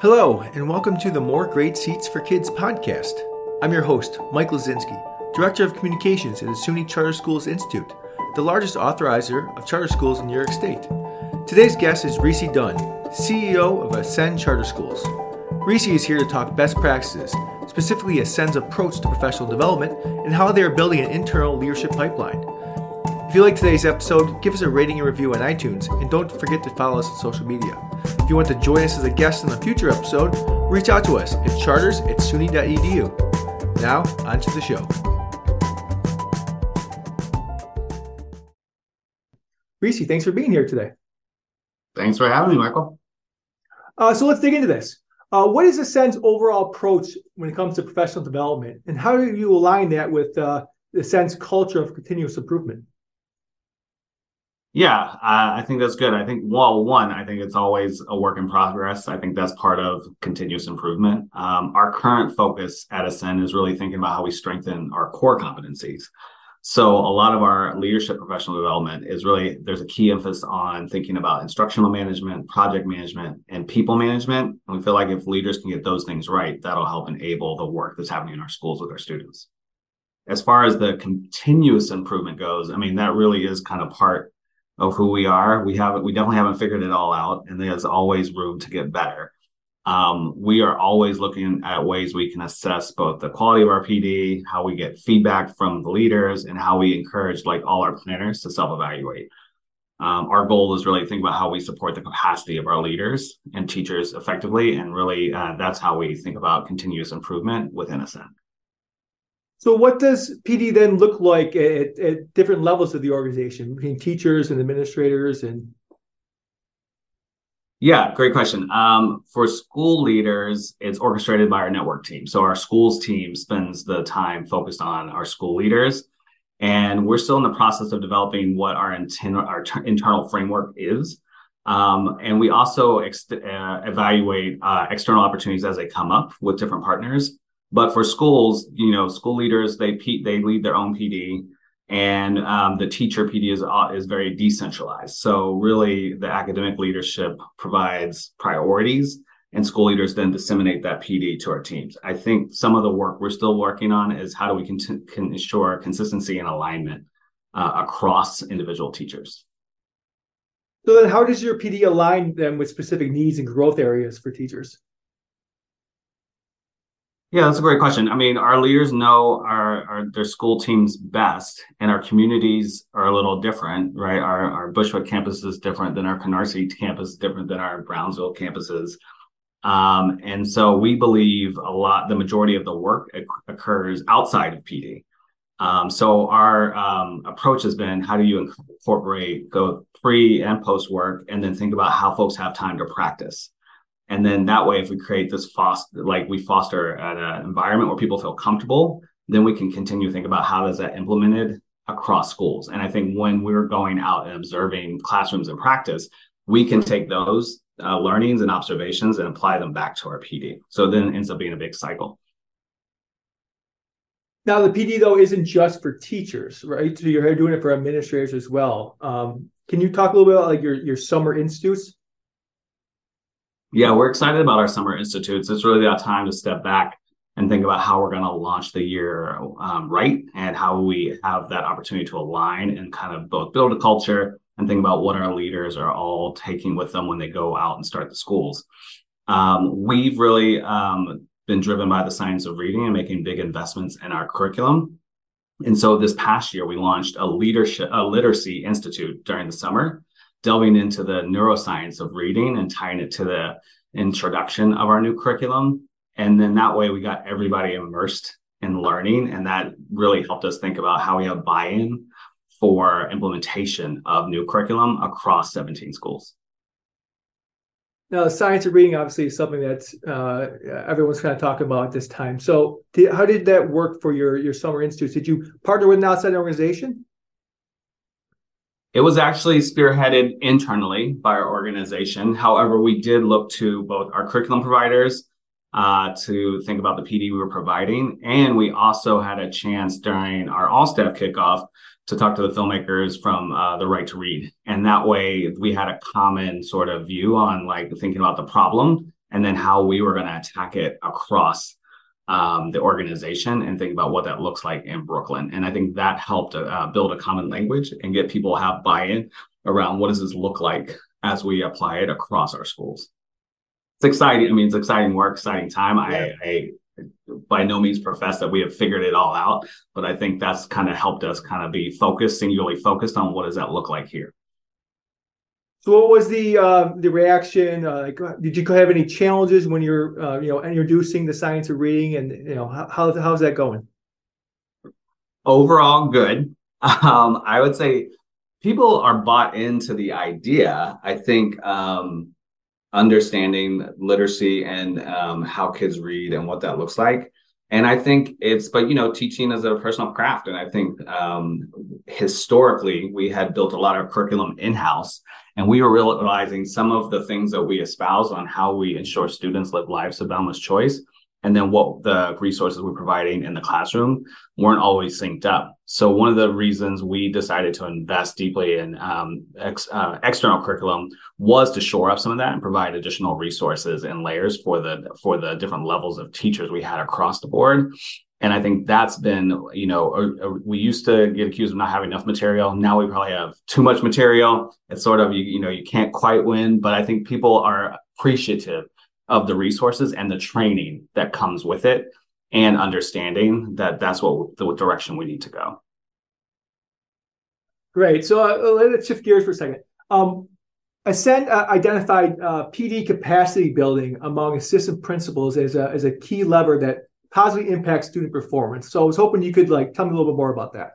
Hello, and welcome to the More Great Seats for Kids podcast. I'm your host, Mike Lazinski, Director of Communications at the SUNY Charter Schools Institute, the largest authorizer of charter schools in New York State. Today's guest is Recy Dunn, CEO of Ascend Charter Schools. Recy is here to talk best practices, specifically Ascend's approach to professional development and how they are building an internal leadership pipeline. If you like today's episode, give us a rating and review on iTunes, and don't forget to follow us on social media. If you want to join us as a guest in a future episode, reach out to us at charters at suny.edu. Now, on to the show. Recy, thanks for being here today. Thanks for having me, Michael. Uh, so let's dig into this. Uh, what is Ascend's overall approach when it comes to professional development, and how do you align that with uh, Ascend's culture of continuous improvement? Yeah, uh, I think that's good. I think, well, one, I think it's always a work in progress. I think that's part of continuous improvement. Um, our current focus at Ascend is really thinking about how we strengthen our core competencies. So, a lot of our leadership professional development is really there's a key emphasis on thinking about instructional management, project management, and people management. And we feel like if leaders can get those things right, that'll help enable the work that's happening in our schools with our students. As far as the continuous improvement goes, I mean, that really is kind of part of who we are. We haven't, we definitely haven't figured it all out, and there's always room to get better. Um, we are always looking at ways we can assess both the quality of our PD, how we get feedback from the leaders, and how we encourage like all our planners to self-evaluate. Um, our goal is really think about how we support the capacity of our leaders and teachers effectively, and really uh, that's how we think about continuous improvement within Ascend. So, what does PD then look like at, at different levels of the organization between teachers and administrators and? Yeah, great question. Um, for school leaders, it's orchestrated by our network team. So our schools team spends the time focused on our school leaders, and we're still in the process of developing what our, inten- our t- internal framework is. Um, and we also ex- uh, evaluate uh, external opportunities as they come up with different partners. But for schools, you know, school leaders they they lead their own PD, and um, the teacher PD is uh, is very decentralized. So really, the academic leadership provides priorities, and school leaders then disseminate that PD to our teams. I think some of the work we're still working on is how do we can, can ensure consistency and alignment uh, across individual teachers. So then, how does your PD align them with specific needs and growth areas for teachers? Yeah, that's a great question. I mean, our leaders know our, our their school teams best, and our communities are a little different, right? Our our Bushwick campus is different than our Canarsie campus, different than our Brownsville campuses. Um, and so we believe a lot, the majority of the work occurs outside of PD. Um, so our um, approach has been how do you incorporate go pre and post work, and then think about how folks have time to practice. And then that way, if we create this foster, like we foster an environment where people feel comfortable, then we can continue to think about how is that implemented across schools. And I think when we're going out and observing classrooms and practice, we can take those uh, learnings and observations and apply them back to our PD. So then it ends up being a big cycle. Now the PD though isn't just for teachers, right? So you're doing it for administrators as well. Um, can you talk a little bit about like your your summer institutes? Yeah, we're excited about our summer institutes. It's really that time to step back and think about how we're going to launch the year um, right and how we have that opportunity to align and kind of both build a culture and think about what our leaders are all taking with them when they go out and start the schools. Um, we've really um, been driven by the science of reading and making big investments in our curriculum. And so this past year, we launched a leadership, a literacy institute during the summer delving into the neuroscience of reading and tying it to the introduction of our new curriculum. And then that way we got everybody immersed in learning. And that really helped us think about how we have buy in for implementation of new curriculum across 17 schools. Now, the science of reading obviously is something that uh, everyone's kind of talking about at this time. So, did, how did that work for your your summer institutes? Did you partner with an outside organization? It was actually spearheaded internally by our organization. However, we did look to both our curriculum providers uh, to think about the PD we were providing. And we also had a chance during our all staff kickoff to talk to the filmmakers from uh, the right to read. And that way we had a common sort of view on like thinking about the problem and then how we were going to attack it across um, the organization and think about what that looks like in Brooklyn. And I think that helped uh, build a common language and get people have buy-in around what does this look like as we apply it across our schools. It's exciting. I mean, it's exciting work, exciting time. Yeah. I, I by no means profess that we have figured it all out, but I think that's kind of helped us kind of be focused, singularly focused on what does that look like here. So, what was the uh, the reaction? Uh, like, uh, did you have any challenges when you're uh, you know introducing the science of reading, and you know how, how's that going? Overall, good. Um, I would say people are bought into the idea. I think um, understanding literacy and um, how kids read and what that looks like. And I think it's, but you know, teaching is a personal craft. And I think um, historically we had built a lot of curriculum in house, and we were realizing some of the things that we espouse on how we ensure students live lives of boundless choice and then what the resources we're providing in the classroom weren't always synced up. So one of the reasons we decided to invest deeply in um, ex, uh, external curriculum was to shore up some of that and provide additional resources and layers for the for the different levels of teachers we had across the board. And I think that's been, you know, we used to get accused of not having enough material. Now we probably have too much material. It's sort of, you, you know, you can't quite win, but I think people are appreciative of the resources and the training that comes with it and understanding that that's what the direction we need to go great so uh, let's shift gears for a second um, ascend uh, identified uh, pd capacity building among assistant principals as a, as a key lever that positively impact student performance so i was hoping you could like tell me a little bit more about that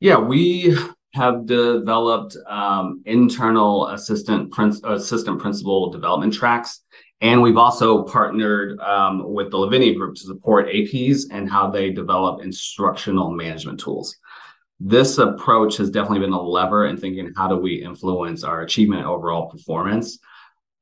yeah we have developed um, internal assistant assistant principal development tracks, and we've also partnered um, with the Lavinia Group to support APs and how they develop instructional management tools. This approach has definitely been a lever in thinking how do we influence our achievement overall performance.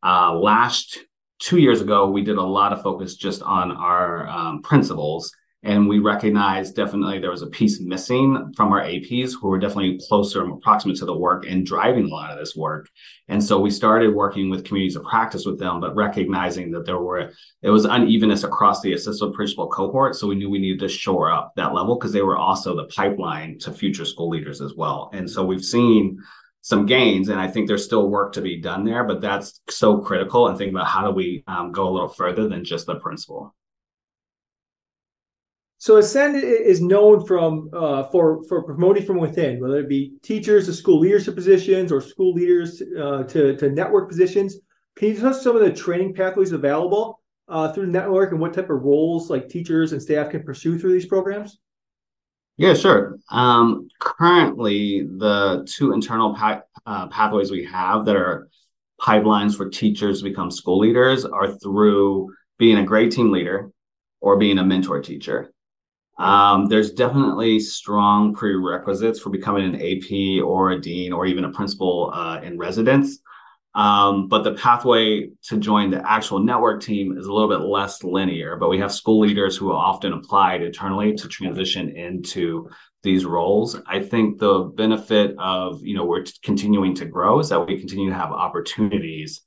Uh, last two years ago, we did a lot of focus just on our um, principals and we recognized definitely there was a piece missing from our APs who were definitely closer and proximate to the work and driving a lot of this work. And so we started working with communities of practice with them, but recognizing that there were it was unevenness across the assistant principal cohort. So we knew we needed to shore up that level because they were also the pipeline to future school leaders as well. And so we've seen some gains and i think there's still work to be done there but that's so critical and think about how do we um, go a little further than just the principal so Ascend is known from uh, for for promoting from within, whether it be teachers to school leadership positions or school leaders uh, to to network positions. Can you tell us some of the training pathways available uh, through the network and what type of roles like teachers and staff can pursue through these programs? Yeah, sure. Um, currently, the two internal pa- uh, pathways we have that are pipelines for teachers to become school leaders are through being a grade team leader or being a mentor teacher. Um, there's definitely strong prerequisites for becoming an AP or a dean or even a principal uh, in residence. Um, but the pathway to join the actual network team is a little bit less linear. But we have school leaders who often applied internally to transition into these roles. I think the benefit of you know we're continuing to grow is that we continue to have opportunities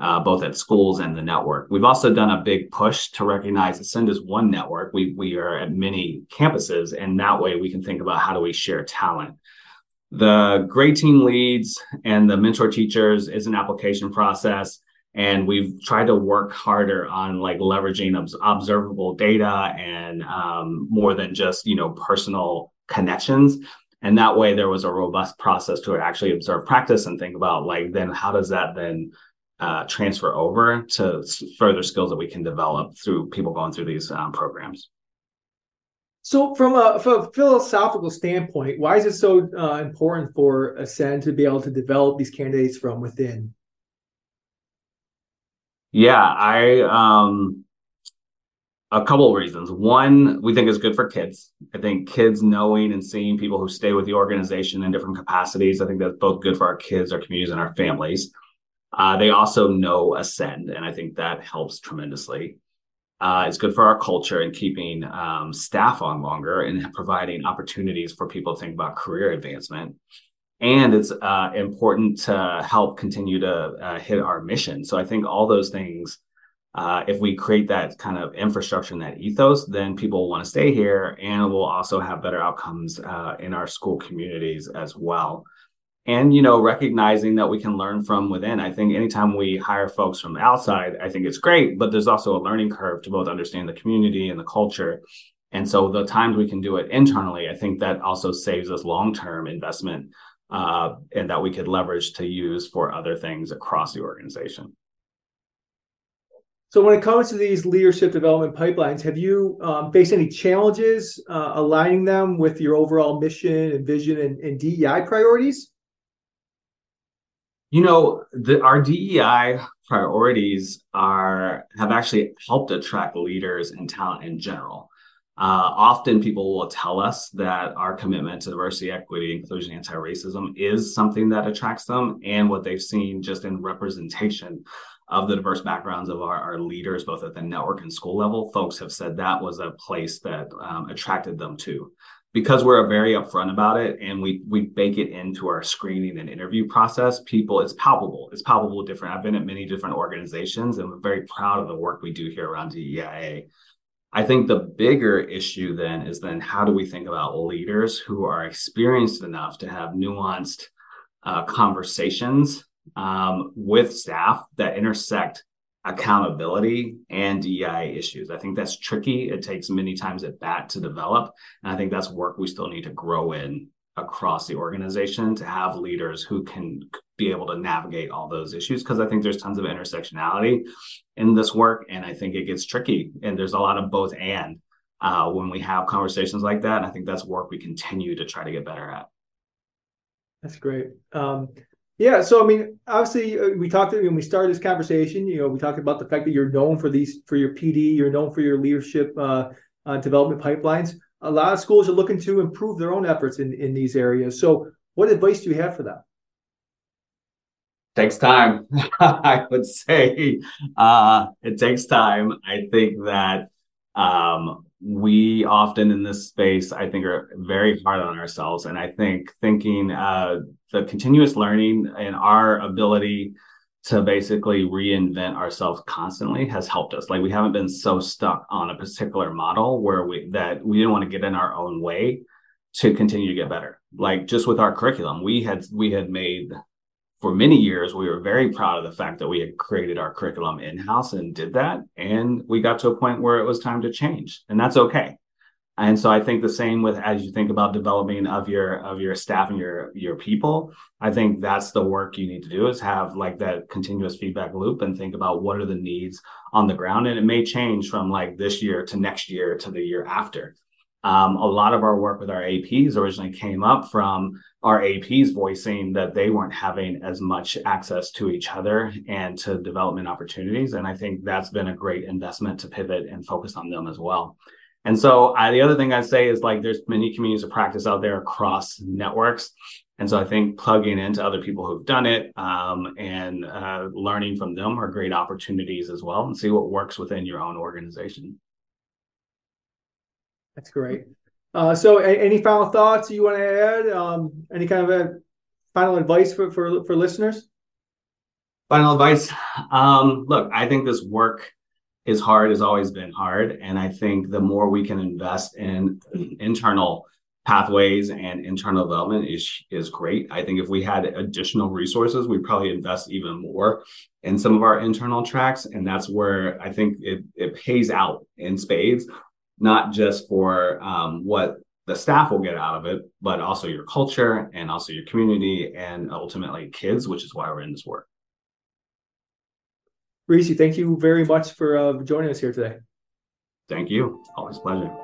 uh, both at schools and the network. We've also done a big push to recognize Ascend as one network. We we are at many campuses, and that way we can think about how do we share talent. The grade team leads and the mentor teachers is an application process, and we've tried to work harder on like leveraging obs- observable data and um, more than just you know personal connections and that way there was a robust process to actually observe practice and think about like then how does that then uh, transfer over to further skills that we can develop through people going through these um, programs. So, from a, from a, philosophical standpoint, why is it so uh, important for Ascend to be able to develop these candidates from within? Yeah, I um, a couple of reasons. One, we think is good for kids. I think kids knowing and seeing people who stay with the organization in different capacities. I think that's both good for our kids, our communities, and our families. Uh, they also know Ascend, and I think that helps tremendously. Uh, it's good for our culture and keeping um, staff on longer and providing opportunities for people to think about career advancement. and it's uh, important to help continue to uh, hit our mission. So I think all those things, uh, if we create that kind of infrastructure and that ethos, then people will want to stay here, and we'll also have better outcomes uh, in our school communities as well. And you know, recognizing that we can learn from within. I think anytime we hire folks from the outside, I think it's great, but there's also a learning curve to both understand the community and the culture. And so the times we can do it internally, I think that also saves us long-term investment uh, and that we could leverage to use for other things across the organization. So, when it comes to these leadership development pipelines, have you um, faced any challenges uh, aligning them with your overall mission and vision and, and DEI priorities? You know, the, our DEI priorities are have actually helped attract leaders and talent in general. Uh, often people will tell us that our commitment to diversity, equity, inclusion, anti-racism is something that attracts them, and what they've seen just in representation of the diverse backgrounds of our, our leaders, both at the network and school level, folks have said that was a place that um, attracted them to. Because we're very upfront about it and we we bake it into our screening and interview process, people, it's palpable. It's palpable different. I've been at many different organizations and we're very proud of the work we do here around DEIA I think the bigger issue then is then how do we think about leaders who are experienced enough to have nuanced uh, conversations um, with staff that intersect accountability and DEI issues. I think that's tricky. It takes many times at bat to develop. And I think that's work we still need to grow in across the organization to have leaders who can be able to navigate all those issues because I think there's tons of intersectionality in this work and I think it gets tricky and there's a lot of both and uh, when we have conversations like that and I think that's work we continue to try to get better at. That's great. Um, yeah, so I mean, obviously, uh, we talked when we started this conversation. You know, we talked about the fact that you're known for these for your PD, you're known for your leadership uh, uh, development pipelines a lot of schools are looking to improve their own efforts in, in these areas. So, what advice do you have for them? Takes time. I would say uh, it takes time. I think that um, we often in this space, I think, are very hard on ourselves. And I think thinking uh, the continuous learning and our ability to basically reinvent ourselves constantly has helped us. Like we haven't been so stuck on a particular model where we that we didn't want to get in our own way to continue to get better. Like just with our curriculum, we had we had made for many years we were very proud of the fact that we had created our curriculum in-house and did that and we got to a point where it was time to change and that's okay. And so i think the same with as you think about developing of your of your staff and your your people i think that's the work you need to do is have like that continuous feedback loop and think about what are the needs on the ground and it may change from like this year to next year to the year after um, a lot of our work with our aps originally came up from our aps voicing that they weren't having as much access to each other and to development opportunities and i think that's been a great investment to pivot and focus on them as well and so I, the other thing I'd say is like there's many communities of practice out there across networks. And so I think plugging into other people who've done it um, and uh, learning from them are great opportunities as well and see what works within your own organization. That's great. Uh, so a- any final thoughts you want to add? Um, any kind of a final advice for, for, for listeners? Final advice. Um, look, I think this work is hard has always been hard. And I think the more we can invest in internal pathways and internal development is is great. I think if we had additional resources, we'd probably invest even more in some of our internal tracks. And that's where I think it, it pays out in spades, not just for um, what the staff will get out of it, but also your culture and also your community and ultimately kids, which is why we're in this work. Recy, thank you very much for uh, joining us here today. Thank you. Always pleasure.